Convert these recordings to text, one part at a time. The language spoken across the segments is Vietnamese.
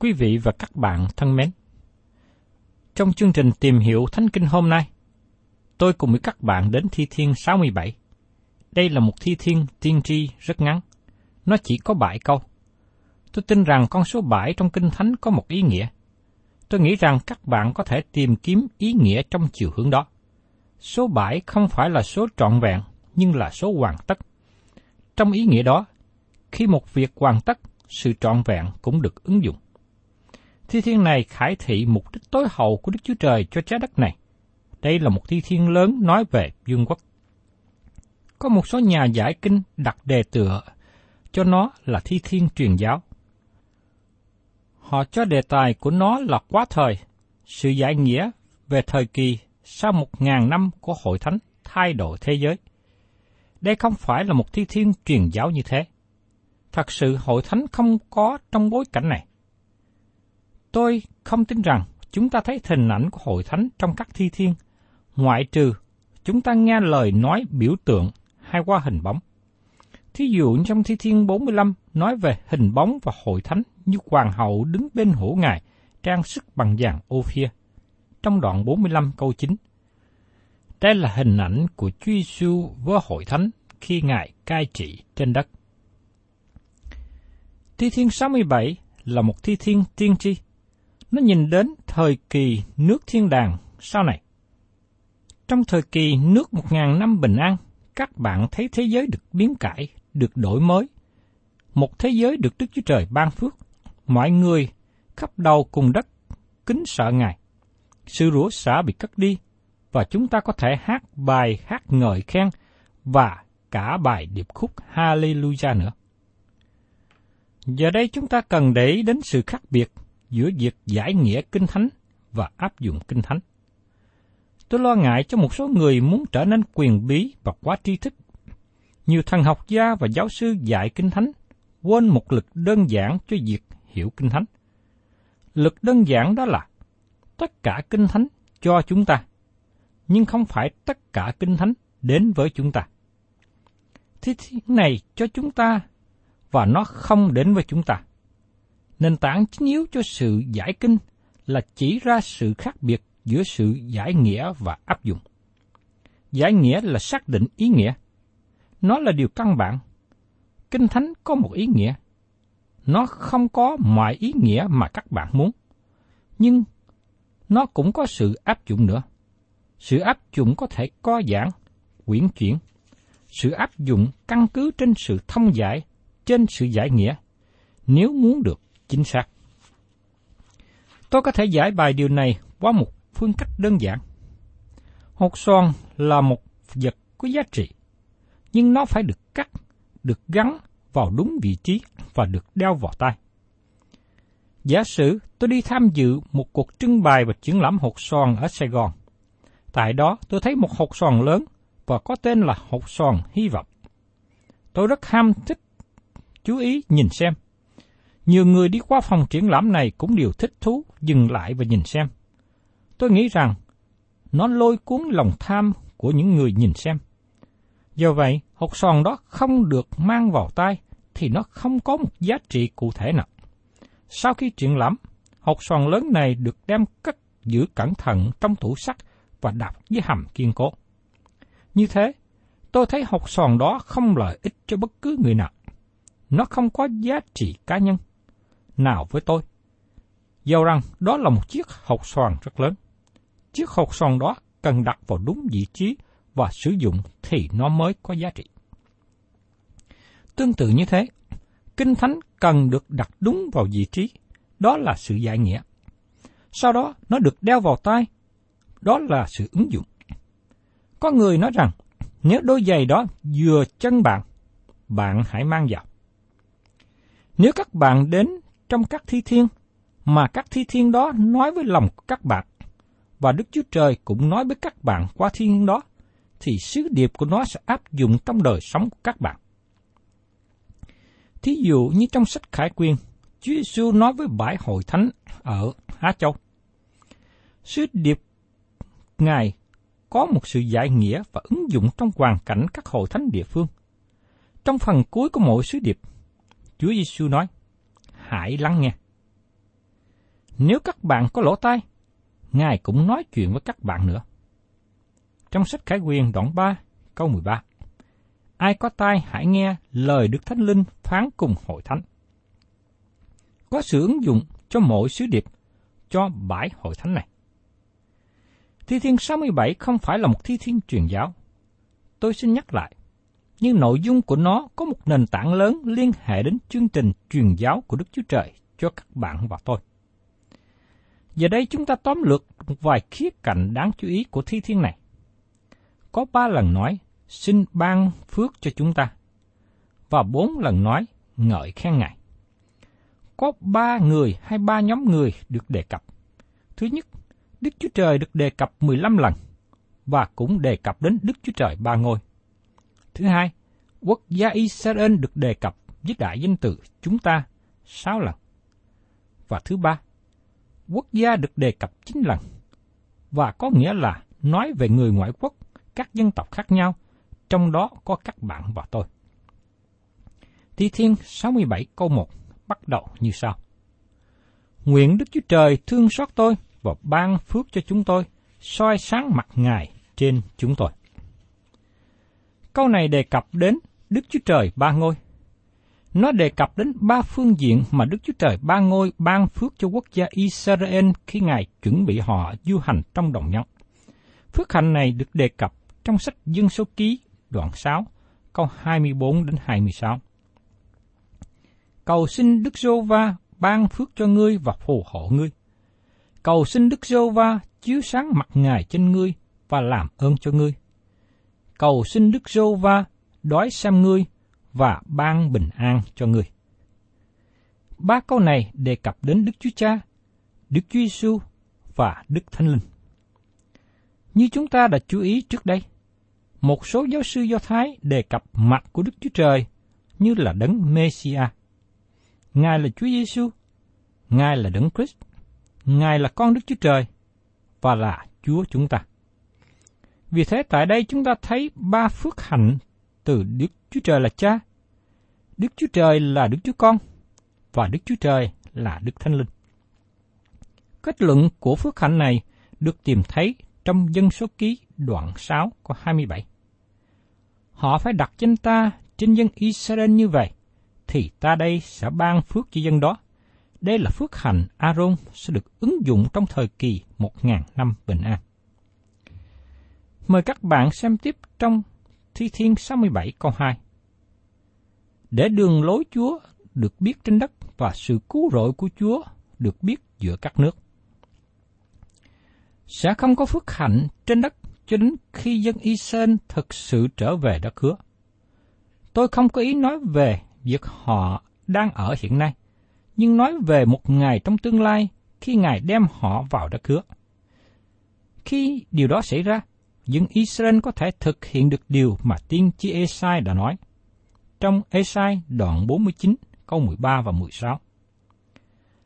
Quý vị và các bạn thân mến, trong chương trình tìm hiểu Thánh Kinh hôm nay, tôi cùng với các bạn đến Thi Thiên 67. Đây là một thi thiên tiên tri rất ngắn, nó chỉ có 7 câu. Tôi tin rằng con số 7 trong Kinh Thánh có một ý nghĩa. Tôi nghĩ rằng các bạn có thể tìm kiếm ý nghĩa trong chiều hướng đó. Số 7 không phải là số trọn vẹn, nhưng là số hoàn tất. Trong ý nghĩa đó, khi một việc hoàn tất, sự trọn vẹn cũng được ứng dụng. Thi thiên này khải thị mục đích tối hậu của Đức Chúa Trời cho trái đất này. Đây là một thi thiên lớn nói về vương quốc. Có một số nhà giải kinh đặt đề tựa cho nó là thi thiên truyền giáo. Họ cho đề tài của nó là quá thời, sự giải nghĩa về thời kỳ sau một ngàn năm của hội thánh thay đổi thế giới. Đây không phải là một thi thiên truyền giáo như thế. Thật sự hội thánh không có trong bối cảnh này. Tôi không tin rằng chúng ta thấy hình ảnh của hội thánh trong các thi thiên, ngoại trừ chúng ta nghe lời nói biểu tượng hay qua hình bóng. Thí dụ trong thi thiên 45 nói về hình bóng và hội thánh như hoàng hậu đứng bên hổ ngài, trang sức bằng vàng ô phia. Trong đoạn 45 câu 9. Đây là hình ảnh của Chúa Giêsu với hội thánh khi ngài cai trị trên đất. Thi thiên 67 là một thi thiên tiên tri. Nó nhìn đến thời kỳ nước thiên đàng sau này. Trong thời kỳ nước một ngàn năm bình an, các bạn thấy thế giới được biến cải, được đổi mới. Một thế giới được Đức Chúa Trời ban phước. Mọi người khắp đầu cùng đất kính sợ Ngài. Sự rủa xả bị cất đi, và chúng ta có thể hát bài hát ngợi khen và cả bài điệp khúc Hallelujah nữa. Giờ đây chúng ta cần để ý đến sự khác biệt giữa việc giải nghĩa kinh thánh và áp dụng kinh thánh. Tôi lo ngại cho một số người muốn trở nên quyền bí và quá tri thức. Nhiều thần học gia và giáo sư dạy kinh thánh quên một lực đơn giản cho việc hiểu kinh thánh. Lực đơn giản đó là tất cả kinh thánh cho chúng ta, nhưng không phải tất cả kinh thánh đến với chúng ta. Thế này cho chúng ta và nó không đến với chúng ta. Nền tảng chính yếu cho sự giải kinh là chỉ ra sự khác biệt giữa sự giải nghĩa và áp dụng. Giải nghĩa là xác định ý nghĩa. Nó là điều căn bản. Kinh Thánh có một ý nghĩa. Nó không có mọi ý nghĩa mà các bạn muốn. nhưng nó cũng có sự áp dụng nữa. Sự áp dụng có thể co giãn, quyển chuyển. Sự áp dụng căn cứ trên sự thông giải, trên sự giải nghĩa, nếu muốn được chính xác. Tôi có thể giải bài điều này qua một phương cách đơn giản. Hột xoàn là một vật có giá trị, nhưng nó phải được cắt, được gắn vào đúng vị trí và được đeo vào tay. Giả sử tôi đi tham dự một cuộc trưng bày và triển lãm hột xoàn ở Sài Gòn. Tại đó tôi thấy một hột xoàn lớn và có tên là hột xoàn hy vọng. Tôi rất ham thích chú ý nhìn xem. Nhiều người đi qua phòng triển lãm này cũng đều thích thú dừng lại và nhìn xem. Tôi nghĩ rằng nó lôi cuốn lòng tham của những người nhìn xem. Do vậy, hột sòn đó không được mang vào tay thì nó không có một giá trị cụ thể nào. Sau khi triển lãm, hột sòn lớn này được đem cất giữ cẩn thận trong tủ sắt và đặt với hầm kiên cố. Như thế, tôi thấy hột sòn đó không lợi ích cho bất cứ người nào. Nó không có giá trị cá nhân nào với tôi. Dầu rằng đó là một chiếc hột xoàn rất lớn. Chiếc hột xoàn đó cần đặt vào đúng vị trí và sử dụng thì nó mới có giá trị. Tương tự như thế, Kinh Thánh cần được đặt đúng vào vị trí, đó là sự giải nghĩa. Sau đó nó được đeo vào tay, đó là sự ứng dụng. Có người nói rằng, nếu đôi giày đó vừa chân bạn, bạn hãy mang vào. Nếu các bạn đến trong các thi thiên, mà các thi thiên đó nói với lòng các bạn, và Đức Chúa Trời cũng nói với các bạn qua thiên đó, thì sứ điệp của nó sẽ áp dụng trong đời sống của các bạn. Thí dụ như trong sách Khải Quyên, Chúa Giêsu nói với bãi hội thánh ở Á Châu. Sứ điệp Ngài có một sự giải nghĩa và ứng dụng trong hoàn cảnh các hội thánh địa phương. Trong phần cuối của mỗi sứ điệp, Chúa Giêsu nói, hãy lắng nghe. Nếu các bạn có lỗ tai, Ngài cũng nói chuyện với các bạn nữa. Trong sách Khải Quyền đoạn 3, câu 13 ai có tai hãy nghe lời Đức Thánh Linh phán cùng hội thánh. Có sự ứng dụng cho mỗi sứ điệp, cho bãi hội thánh này. Thi thiên 67 không phải là một thi thiên truyền giáo. Tôi xin nhắc lại, nhưng nội dung của nó có một nền tảng lớn liên hệ đến chương trình truyền giáo của Đức Chúa Trời cho các bạn và tôi. Giờ đây chúng ta tóm lược một vài khía cạnh đáng chú ý của thi thiên này. Có ba lần nói xin ban phước cho chúng ta. Và bốn lần nói ngợi khen Ngài. Có ba người hay ba nhóm người được đề cập. Thứ nhất, Đức Chúa Trời được đề cập 15 lần và cũng đề cập đến Đức Chúa Trời ba ngôi. Thứ hai, quốc gia Israel được đề cập với đại danh từ chúng ta sáu lần. Và thứ ba, quốc gia được đề cập chín lần và có nghĩa là nói về người ngoại quốc, các dân tộc khác nhau trong đó có các bạn và tôi. Thi Thiên 67 câu 1 bắt đầu như sau. Nguyện Đức Chúa Trời thương xót tôi và ban phước cho chúng tôi, soi sáng mặt Ngài trên chúng tôi. Câu này đề cập đến Đức Chúa Trời ba ngôi. Nó đề cập đến ba phương diện mà Đức Chúa Trời ba ngôi ban phước cho quốc gia Israel khi Ngài chuẩn bị họ du hành trong đồng nhân. Phước hạnh này được đề cập trong sách Dân số ký đoạn 6, câu 24 đến 26. Cầu xin Đức Giô Va ban phước cho ngươi và phù hộ ngươi. Cầu xin Đức Giô Va chiếu sáng mặt Ngài trên ngươi và làm ơn cho ngươi. Cầu xin Đức Rô Va đói xem ngươi và ban bình an cho ngươi. Ba câu này đề cập đến Đức Chúa Cha, Đức Chúa Giêsu và Đức Thánh Linh. Như chúng ta đã chú ý trước đây, một số giáo sư Do Thái đề cập mặt của Đức Chúa Trời như là đấng Messia. Ngài là Chúa Giêsu, Ngài là đấng Christ, Ngài là con Đức Chúa Trời và là Chúa chúng ta. Vì thế tại đây chúng ta thấy ba phước hạnh từ Đức Chúa Trời là Cha, Đức Chúa Trời là Đức Chúa Con và Đức Chúa Trời là Đức Thánh Linh. Kết luận của phước hạnh này được tìm thấy trong dân số ký đoạn 6 có 27. Họ phải đặt danh ta trên dân Israel như vậy, thì ta đây sẽ ban phước cho dân đó. Đây là phước hạnh Aaron sẽ được ứng dụng trong thời kỳ một ngàn năm bình an. Mời các bạn xem tiếp trong Thi Thiên 67 câu 2. Để đường lối Chúa được biết trên đất và sự cứu rỗi của Chúa được biết giữa các nước. Sẽ không có phước hạnh trên đất cho đến khi dân Israel thực sự trở về đất hứa. Tôi không có ý nói về việc họ đang ở hiện nay, nhưng nói về một ngày trong tương lai khi Ngài đem họ vào đất hứa. Khi điều đó xảy ra, dân Israel có thể thực hiện được điều mà tiên tri Esai đã nói. Trong Esai đoạn 49 câu 13 và 16.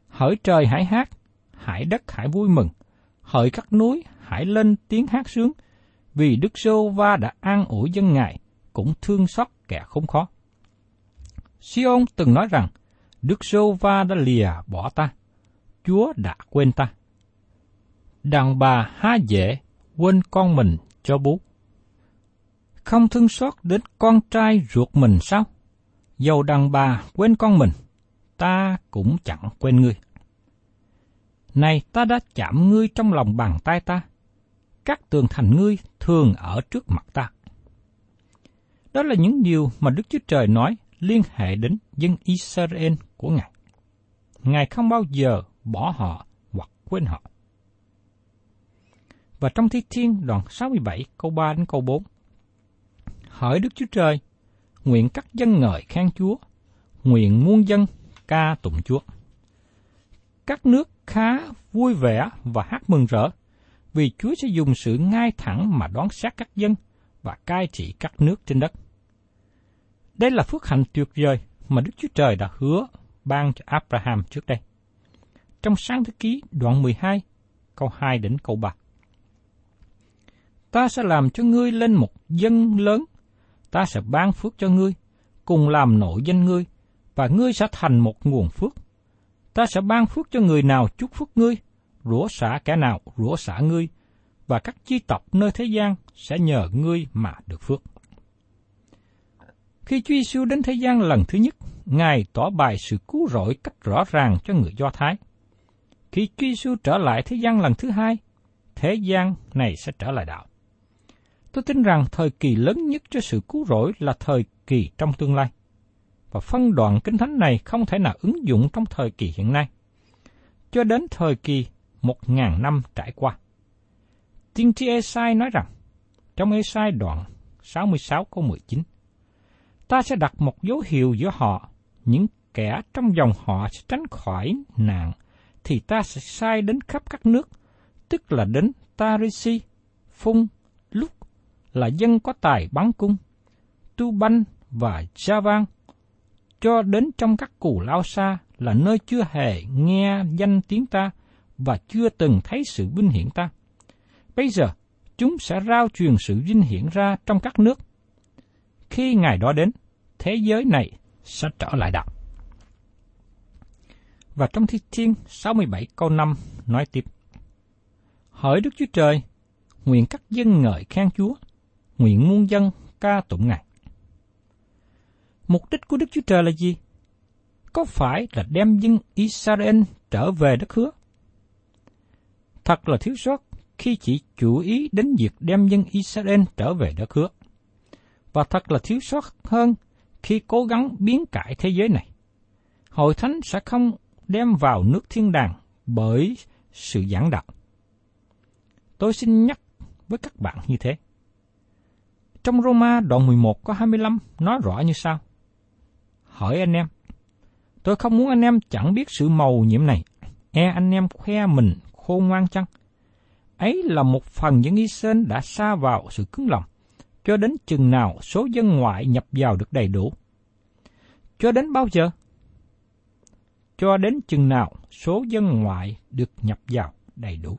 Hỡi trời hãy hát, hãy đất hãy vui mừng, hỡi các núi hãy lên tiếng hát sướng, vì Đức Sô Va đã an ủi dân Ngài, cũng thương xót kẻ không khó. Siôn từng nói rằng, Đức Sô Va đã lìa bỏ ta, Chúa đã quên ta. Đàn bà há dễ quên con mình cho bố. Không thương xót đến con trai ruột mình sao? Dầu đàn bà quên con mình, ta cũng chẳng quên ngươi. Này ta đã chạm ngươi trong lòng bàn tay ta, các tường thành ngươi thường ở trước mặt ta. Đó là những điều mà Đức Chúa Trời nói liên hệ đến dân Israel của Ngài. Ngài không bao giờ bỏ họ hoặc quên họ. Và trong Thi Thiên đoạn 67 câu 3 đến câu 4. Hỏi Đức Chúa Trời, nguyện các dân ngợi khen Chúa, nguyện muôn dân ca tụng Chúa. Các nước khá vui vẻ và hát mừng rỡ, vì Chúa sẽ dùng sự ngay thẳng mà đoán xét các dân và cai trị các nước trên đất. Đây là phước hạnh tuyệt vời mà Đức Chúa Trời đã hứa ban cho Abraham trước đây. Trong sáng thế ký đoạn 12, câu 2 đến câu 3. Ta sẽ làm cho ngươi lên một dân lớn, ta sẽ ban phước cho ngươi, cùng làm nội danh ngươi, và ngươi sẽ thành một nguồn phước. Ta sẽ ban phước cho người nào chúc phước ngươi, rủa xả kẻ nào rủa xả ngươi, và các chi tộc nơi thế gian sẽ nhờ ngươi mà được phước. Khi Chúa Giêsu đến thế gian lần thứ nhất, Ngài tỏ bài sự cứu rỗi cách rõ ràng cho người Do Thái. Khi Chúa Giêsu trở lại thế gian lần thứ hai, thế gian này sẽ trở lại đạo. Tôi tin rằng thời kỳ lớn nhất cho sự cứu rỗi là thời kỳ trong tương lai. Và phân đoạn kinh thánh này không thể nào ứng dụng trong thời kỳ hiện nay. Cho đến thời kỳ một ngàn năm trải qua. Tiên tri Esai nói rằng, trong Esai đoạn 66 câu 19, Ta sẽ đặt một dấu hiệu giữa họ, những kẻ trong dòng họ sẽ tránh khỏi nạn, thì ta sẽ sai đến khắp các nước, tức là đến Tarisi, Phung, là dân có tài bắn cung, Tu Banh và Javan, cho đến trong các cù lao xa là nơi chưa hề nghe danh tiếng ta và chưa từng thấy sự vinh hiển ta. Bây giờ, chúng sẽ rao truyền sự vinh hiển ra trong các nước. Khi ngày đó đến, thế giới này sẽ trở lại đạo. Và trong Thi Thiên 67 câu 5 nói tiếp. Hỡi Đức Chúa Trời, nguyện các dân ngợi khen Chúa, nguyện muôn dân ca tụng Ngài. Mục đích của Đức Chúa Trời là gì? Có phải là đem dân Israel trở về đất hứa? Thật là thiếu sót khi chỉ chú ý đến việc đem dân Israel trở về đất hứa. Và thật là thiếu sót hơn khi cố gắng biến cải thế giới này. Hội thánh sẽ không đem vào nước thiên đàng bởi sự giảng đạo. Tôi xin nhắc với các bạn như thế. Trong Roma đoạn 11 có 25 nói rõ như sau. Hỏi anh em, tôi không muốn anh em chẳng biết sự màu nhiệm này, e anh em khoe mình khôn ngoan chăng? Ấy là một phần những y Israel đã xa vào sự cứng lòng, cho đến chừng nào số dân ngoại nhập vào được đầy đủ. Cho đến bao giờ? Cho đến chừng nào số dân ngoại được nhập vào đầy đủ.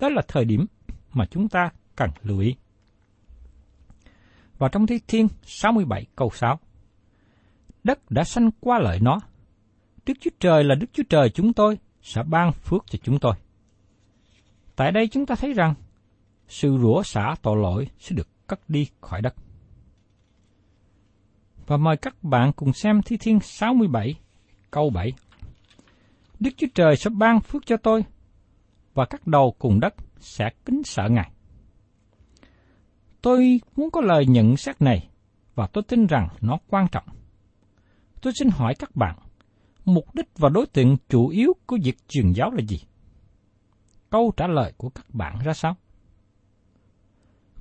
Đó là thời điểm mà chúng ta cần lưu ý. Và trong Thi Thiên 67 câu 6 Đất đã sanh qua lợi nó. Đức Chúa Trời là Đức Chúa Trời chúng tôi sẽ ban phước cho chúng tôi. Tại đây chúng ta thấy rằng sự rủa xả tội lỗi sẽ được cất đi khỏi đất. Và mời các bạn cùng xem Thi Thiên 67, câu 7. Đức Chúa Trời sẽ ban phước cho tôi, và các đầu cùng đất sẽ kính sợ Ngài. Tôi muốn có lời nhận xét này, và tôi tin rằng nó quan trọng. Tôi xin hỏi các bạn, mục đích và đối tượng chủ yếu của việc truyền giáo là gì? Câu trả lời của các bạn ra sao?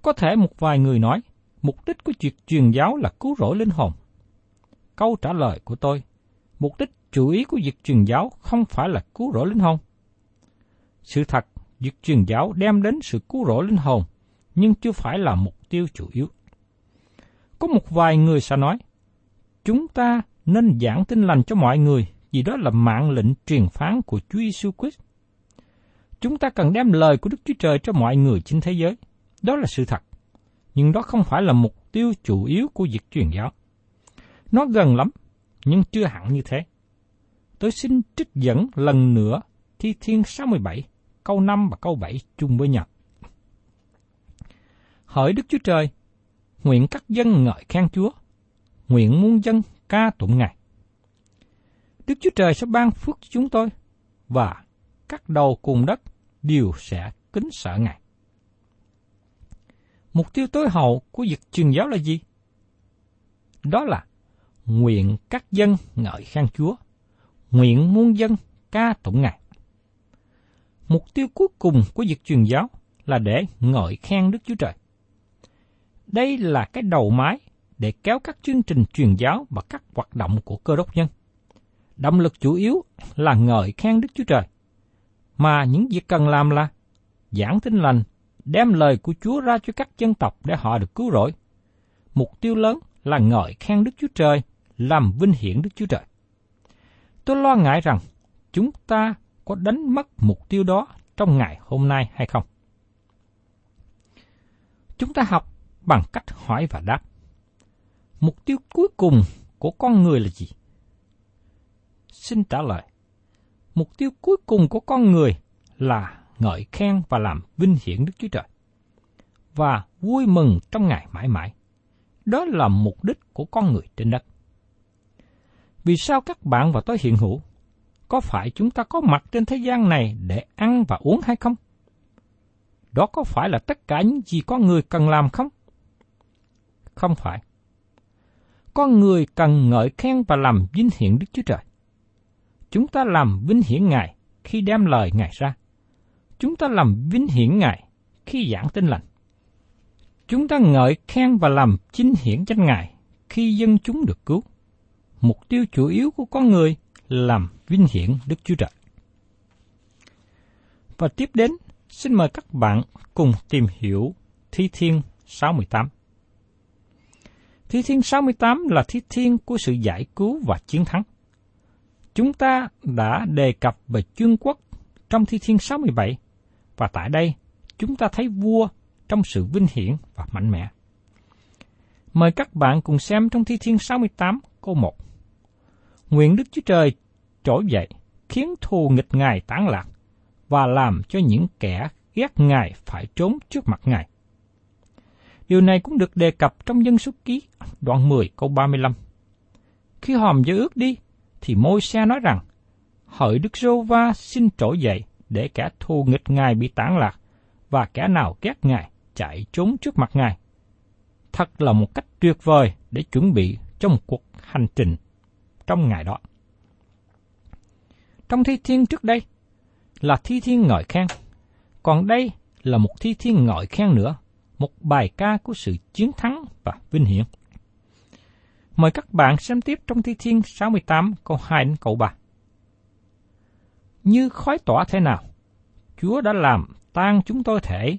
Có thể một vài người nói, mục đích của việc truyền giáo là cứu rỗi linh hồn. Câu trả lời của tôi, mục đích chủ yếu của việc truyền giáo không phải là cứu rỗi linh hồn. Sự thật, việc truyền giáo đem đến sự cứu rỗi linh hồn, nhưng chưa phải là mục tiêu chủ yếu. Có một vài người sẽ nói, chúng ta nên giảng tin lành cho mọi người vì đó là mạng lệnh truyền phán của Chúa Giêsu Christ. Chúng ta cần đem lời của Đức Chúa Trời cho mọi người trên thế giới. Đó là sự thật. Nhưng đó không phải là mục tiêu chủ yếu của việc truyền giáo. Nó gần lắm, nhưng chưa hẳn như thế. Tôi xin trích dẫn lần nữa Thi Thiên 67, câu 5 và câu 7 chung với nhau. Hỡi Đức Chúa Trời, nguyện các dân ngợi khen Chúa, nguyện muôn dân ca tụng Ngài. Đức Chúa Trời sẽ ban phước cho chúng tôi, và các đầu cùng đất đều sẽ kính sợ Ngài. Mục tiêu tối hậu của việc truyền giáo là gì? Đó là nguyện các dân ngợi khen Chúa, nguyện muôn dân ca tụng Ngài. Mục tiêu cuối cùng của việc truyền giáo là để ngợi khen Đức Chúa Trời. Đây là cái đầu mái để kéo các chương trình truyền giáo và các hoạt động của cơ đốc nhân. Động lực chủ yếu là ngợi khen Đức Chúa Trời, mà những việc cần làm là giảng tin lành, đem lời của Chúa ra cho các dân tộc để họ được cứu rỗi. Mục tiêu lớn là ngợi khen Đức Chúa Trời, làm vinh hiển Đức Chúa Trời. Tôi lo ngại rằng chúng ta có đánh mất mục tiêu đó trong ngày hôm nay hay không. Chúng ta học bằng cách hỏi và đáp. Mục tiêu cuối cùng của con người là gì? Xin trả lời. Mục tiêu cuối cùng của con người là ngợi khen và làm vinh hiển Đức Chúa Trời. Và vui mừng trong ngày mãi mãi. Đó là mục đích của con người trên đất. Vì sao các bạn và tôi hiện hữu? Có phải chúng ta có mặt trên thế gian này để ăn và uống hay không? Đó có phải là tất cả những gì con người cần làm không? Không phải. Con người cần ngợi khen và làm vinh hiển Đức Chúa Trời. Chúng ta làm vinh hiển Ngài khi đem lời Ngài ra. Chúng ta làm vinh hiển Ngài khi giảng tin lành. Chúng ta ngợi khen và làm chính hiển danh Ngài khi dân chúng được cứu. Mục tiêu chủ yếu của con người làm vinh hiển Đức Chúa Trời. Và tiếp đến, xin mời các bạn cùng tìm hiểu Thi Thiên 68. Thi Thiên 68 là thi thiên của sự giải cứu và chiến thắng. Chúng ta đã đề cập về chuyên quốc trong Thi Thiên 67, và tại đây chúng ta thấy vua trong sự vinh hiển và mạnh mẽ. Mời các bạn cùng xem trong Thi Thiên 68 câu 1. Nguyện Đức Chúa Trời trỗi dậy, khiến thù nghịch Ngài tán lạc, và làm cho những kẻ ghét Ngài phải trốn trước mặt Ngài. Điều này cũng được đề cập trong dân số ký đoạn 10 câu 35. Khi hòm giới ước đi, thì môi xe nói rằng, Hỡi Đức Rô Va xin trỗi dậy để kẻ thù nghịch Ngài bị tán lạc, và kẻ nào ghét Ngài chạy trốn trước mặt Ngài. Thật là một cách tuyệt vời để chuẩn bị cho một cuộc hành trình trong ngày đó. Trong thi thiên trước đây là thi thiên ngợi khen, còn đây là một thi thiên ngợi khen nữa, một bài ca của sự chiến thắng và vinh hiển. Mời các bạn xem tiếp trong Thi Thiên 68 câu 2 đến câu 3. Như khói tỏa thế nào, Chúa đã làm tan chúng tôi thể,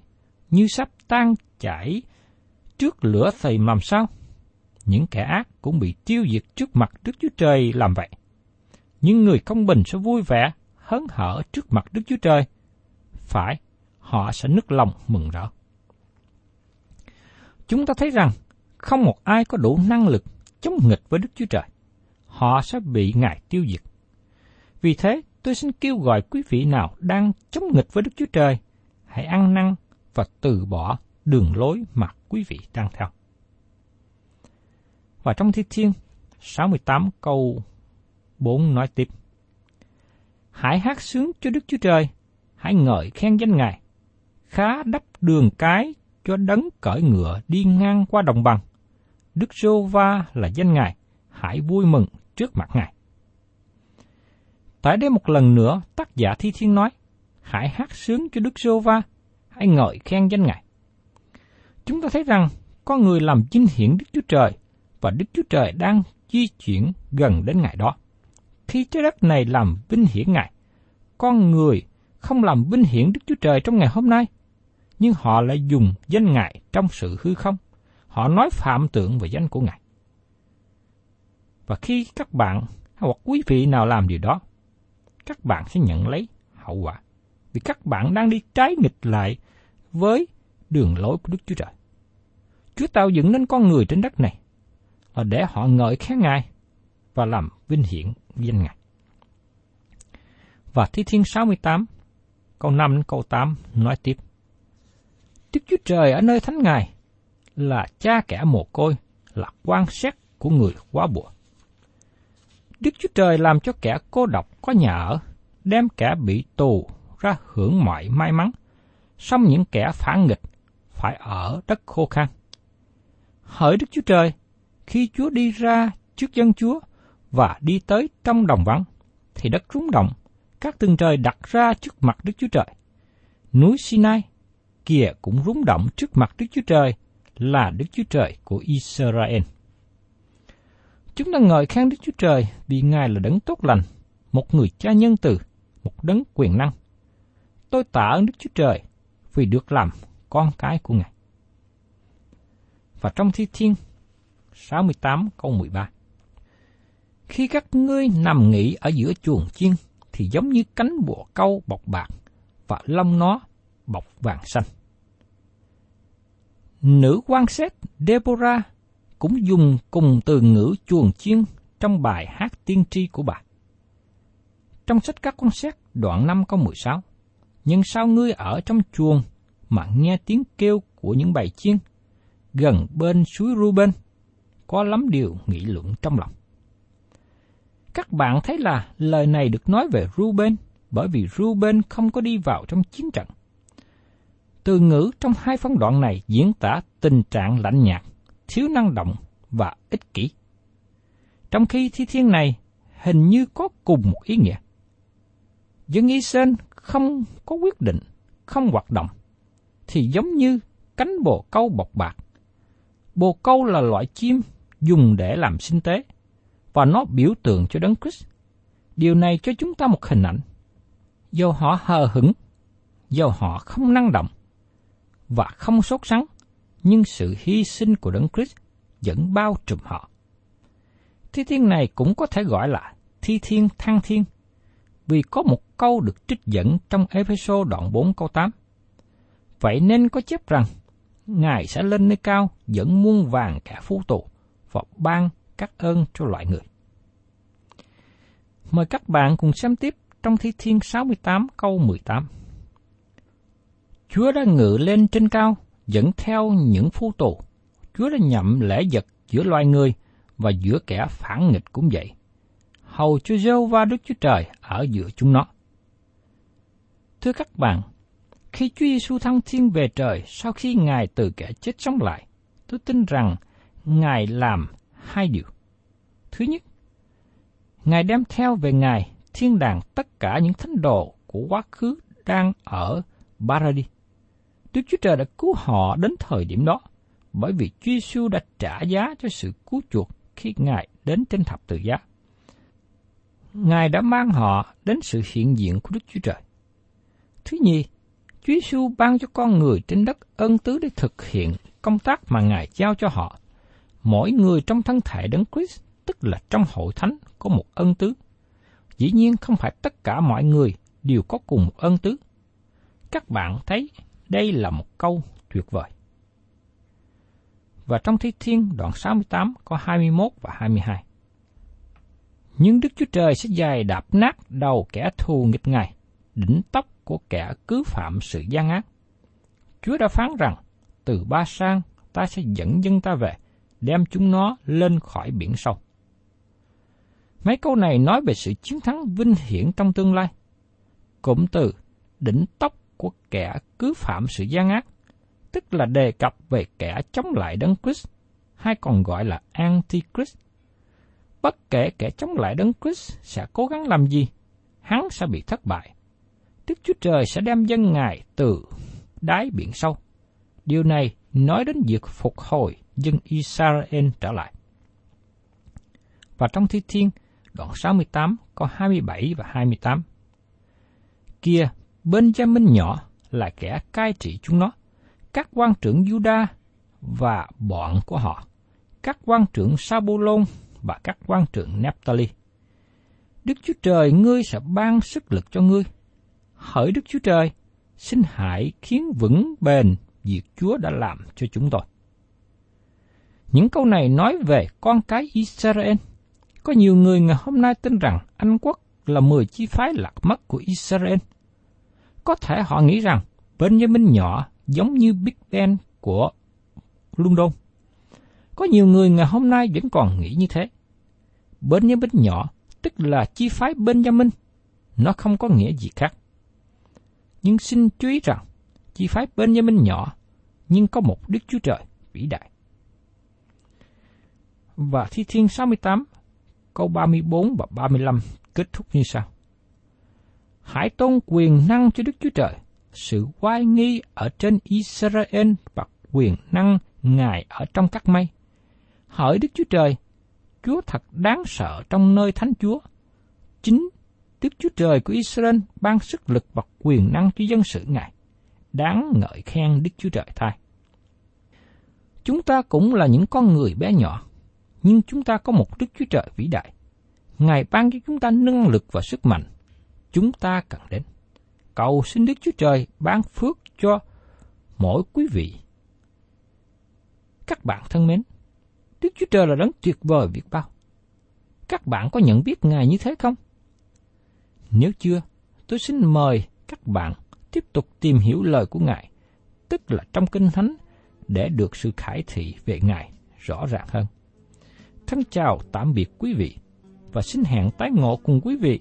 như sắp tan chảy trước lửa thầy làm sao? Những kẻ ác cũng bị tiêu diệt trước mặt Đức Chúa Trời làm vậy. Nhưng người công bình sẽ vui vẻ, hớn hở trước mặt Đức Chúa Trời. Phải, họ sẽ nức lòng mừng rỡ. Chúng ta thấy rằng không một ai có đủ năng lực chống nghịch với Đức Chúa Trời. Họ sẽ bị Ngài tiêu diệt. Vì thế, tôi xin kêu gọi quý vị nào đang chống nghịch với Đức Chúa Trời, hãy ăn năn và từ bỏ đường lối mà quý vị đang theo. Và trong Thi Thiên 68 câu 4 nói tiếp. Hãy hát sướng cho Đức Chúa Trời, hãy ngợi khen danh Ngài. Khá đắp đường cái cho đấng cởi ngựa đi ngang qua đồng bằng. Đức Rô Va là danh Ngài, hãy vui mừng trước mặt Ngài. Tại đây một lần nữa, tác giả Thi Thiên nói, hãy hát sướng cho Đức Rô Va, hãy ngợi khen danh Ngài. Chúng ta thấy rằng, con người làm vinh hiển Đức Chúa Trời, và Đức Chúa Trời đang di chuyển gần đến Ngài đó. Khi trái đất này làm vinh hiển Ngài, con người không làm vinh hiển Đức Chúa Trời trong ngày hôm nay, nhưng họ lại dùng danh Ngài trong sự hư không. Họ nói phạm tượng về danh của Ngài. Và khi các bạn hoặc quý vị nào làm điều đó, các bạn sẽ nhận lấy hậu quả. Vì các bạn đang đi trái nghịch lại với đường lối của Đức Chúa Trời. Chúa tạo dựng nên con người trên đất này là để họ ngợi khen Ngài và làm vinh hiển danh Ngài. Và Thi Thiên 68, câu 5 câu 8 nói tiếp. Đức Chúa Trời ở nơi thánh Ngài là cha kẻ mồ côi, là quan xét của người quá bùa. Đức Chúa Trời làm cho kẻ cô độc có nhà ở, đem kẻ bị tù ra hưởng mọi may mắn, xong những kẻ phản nghịch phải ở đất khô khan. Hỡi Đức Chúa Trời, khi Chúa đi ra trước dân Chúa và đi tới trong đồng vắng, thì đất rúng động, các tầng trời đặt ra trước mặt Đức Chúa Trời. Núi Sinai kia cũng rúng động trước mặt Đức Chúa Trời là Đức Chúa Trời của Israel. Chúng ta ngợi khen Đức Chúa Trời vì Ngài là đấng tốt lành, một người cha nhân từ, một đấng quyền năng. Tôi tạ ơn Đức Chúa Trời vì được làm con cái của Ngài. Và trong Thi Thiên 68 câu 13 Khi các ngươi nằm nghỉ ở giữa chuồng chiên, thì giống như cánh bồ câu bọc bạc và lông nó bọc vàng xanh. Nữ quan xét Deborah cũng dùng cùng từ ngữ chuồng chiên trong bài hát tiên tri của bà. Trong sách các quan xét đoạn 5 câu 16, Nhưng sao ngươi ở trong chuồng mà nghe tiếng kêu của những bầy chiên, gần bên suối Ruben, có lắm điều nghị luận trong lòng. Các bạn thấy là lời này được nói về Ruben bởi vì Ruben không có đi vào trong chiến trận. Từ ngữ trong hai phân đoạn này diễn tả tình trạng lạnh nhạt, thiếu năng động và ích kỷ. Trong khi thi thiên này hình như có cùng một ý nghĩa. Dân Israel không có quyết định, không hoạt động, thì giống như cánh bồ câu bọc bạc. Bồ câu là loại chim dùng để làm sinh tế, và nó biểu tượng cho Đấng Christ. Điều này cho chúng ta một hình ảnh. Do họ hờ hững, do họ không năng động, và không sốt sắng, nhưng sự hy sinh của Đấng Christ vẫn bao trùm họ. Thi thiên này cũng có thể gọi là thi thiên thăng thiên, vì có một câu được trích dẫn trong Ephesos đoạn 4 câu 8. Vậy nên có chép rằng, Ngài sẽ lên nơi cao dẫn muôn vàng cả phú tù và ban các ơn cho loại người. Mời các bạn cùng xem tiếp trong Thi Thiên 68 câu 18. Chúa đã ngự lên trên cao, dẫn theo những phu tù. Chúa đã nhậm lễ vật giữa loài người và giữa kẻ phản nghịch cũng vậy. Hầu chúa giêsu và Đức Chúa Trời ở giữa chúng nó. Thưa các bạn, khi Chúa Giêsu thăng thiên về trời sau khi Ngài từ kẻ chết sống lại, tôi tin rằng Ngài làm hai điều. Thứ nhất, Ngài đem theo về Ngài thiên đàng tất cả những thánh đồ của quá khứ đang ở Paradis. Đức Chúa Trời đã cứu họ đến thời điểm đó, bởi vì Chúa Giêsu đã trả giá cho sự cứu chuộc khi Ngài đến trên thập tự giá. Ngài đã mang họ đến sự hiện diện của Đức Chúa Trời. Thứ nhì, Chúa Giêsu ban cho con người trên đất ân tứ để thực hiện công tác mà Ngài giao cho họ. Mỗi người trong thân thể đấng Christ, tức là trong hội thánh, có một ân tứ. Dĩ nhiên không phải tất cả mọi người đều có cùng một ân tứ. Các bạn thấy đây là một câu tuyệt vời. Và trong Thi Thiên đoạn 68 có 21 và 22. Nhưng Đức Chúa Trời sẽ dài đạp nát đầu kẻ thù nghịch Ngài, đỉnh tóc của kẻ cứ phạm sự gian ác. Chúa đã phán rằng, từ ba sang ta sẽ dẫn dân ta về, đem chúng nó lên khỏi biển sâu. Mấy câu này nói về sự chiến thắng vinh hiển trong tương lai, cụm từ đỉnh tóc của kẻ cứ phạm sự gian ác, tức là đề cập về kẻ chống lại Đấng Christ, hay còn gọi là Antichrist. Bất kể kẻ chống lại Đấng Christ sẽ cố gắng làm gì, hắn sẽ bị thất bại. Đức Chúa Trời sẽ đem dân Ngài từ đáy biển sâu. Điều này nói đến việc phục hồi dân Israel trở lại. Và trong Thi Thiên, đoạn 68 có 27 và 28. Kia, Benjamin nhỏ là kẻ cai trị chúng nó, các quan trưởng Juda và bọn của họ, các quan trưởng Sabulon và các quan trưởng Naphtali. Đức Chúa Trời ngươi sẽ ban sức lực cho ngươi. Hỡi Đức Chúa Trời, xin hãy khiến vững bền việc Chúa đã làm cho chúng tôi. Những câu này nói về con cái Israel. Có nhiều người ngày hôm nay tin rằng Anh quốc là mười chi phái lạc mất của Israel. Có thể họ nghĩ rằng Benjamin nhỏ giống như Big Ben của London. Có nhiều người ngày hôm nay vẫn còn nghĩ như thế. Benjamin nhỏ tức là chi phái Benjamin. Nó không có nghĩa gì khác. Nhưng xin chú ý rằng, chi phái Benjamin nhỏ, nhưng có một Đức Chúa Trời vĩ đại. Và Thi Thiên 68, câu 34 và 35 kết thúc như sau. Hãy tôn quyền năng cho Đức Chúa Trời, sự oai nghi ở trên Israel và quyền năng Ngài ở trong các mây. Hỡi Đức Chúa Trời, Chúa thật đáng sợ trong nơi Thánh Chúa. Chính Đức Chúa Trời của Israel ban sức lực và quyền năng cho dân sự Ngài. Đáng ngợi khen Đức Chúa Trời thay. Chúng ta cũng là những con người bé nhỏ, nhưng chúng ta có một Đức Chúa Trời vĩ đại. Ngài ban cho chúng ta năng lực và sức mạnh. Chúng ta cần đến. Cầu xin Đức Chúa Trời ban phước cho mỗi quý vị. Các bạn thân mến, Đức Chúa Trời là đấng tuyệt vời biết bao. Các bạn có nhận biết Ngài như thế không? Nếu chưa, tôi xin mời các bạn tiếp tục tìm hiểu lời của Ngài, tức là trong Kinh Thánh, để được sự khải thị về Ngài rõ ràng hơn. Thân chào tạm biệt quý vị và xin hẹn tái ngộ cùng quý vị